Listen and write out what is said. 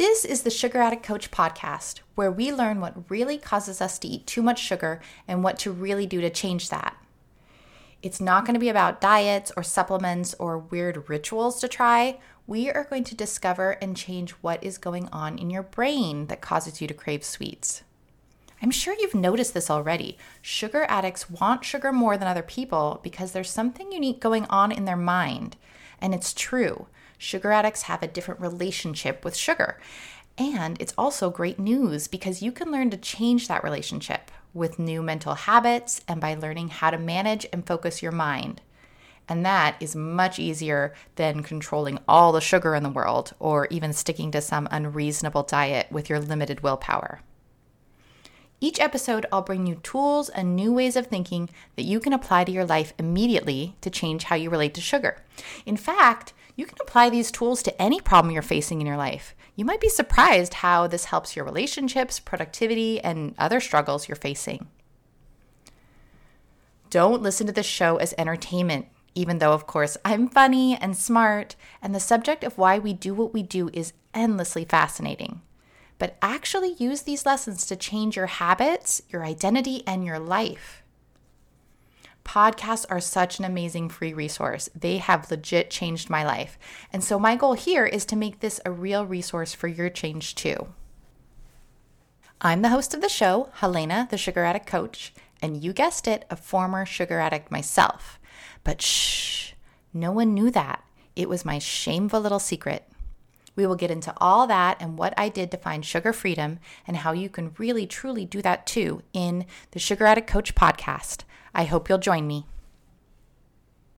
This is the Sugar Addict Coach podcast, where we learn what really causes us to eat too much sugar and what to really do to change that. It's not going to be about diets or supplements or weird rituals to try. We are going to discover and change what is going on in your brain that causes you to crave sweets. I'm sure you've noticed this already. Sugar addicts want sugar more than other people because there's something unique going on in their mind. And it's true. Sugar addicts have a different relationship with sugar. And it's also great news because you can learn to change that relationship with new mental habits and by learning how to manage and focus your mind. And that is much easier than controlling all the sugar in the world or even sticking to some unreasonable diet with your limited willpower. Each episode, I'll bring you tools and new ways of thinking that you can apply to your life immediately to change how you relate to sugar. In fact, you can apply these tools to any problem you're facing in your life. You might be surprised how this helps your relationships, productivity, and other struggles you're facing. Don't listen to this show as entertainment, even though, of course, I'm funny and smart, and the subject of why we do what we do is endlessly fascinating. But actually use these lessons to change your habits, your identity, and your life. Podcasts are such an amazing free resource. They have legit changed my life. And so, my goal here is to make this a real resource for your change too. I'm the host of the show, Helena, the Sugar Addict Coach, and you guessed it, a former sugar addict myself. But shh, no one knew that. It was my shameful little secret. We will get into all that and what I did to find sugar freedom and how you can really truly do that too in the Sugar Addict Coach podcast. I hope you'll join me.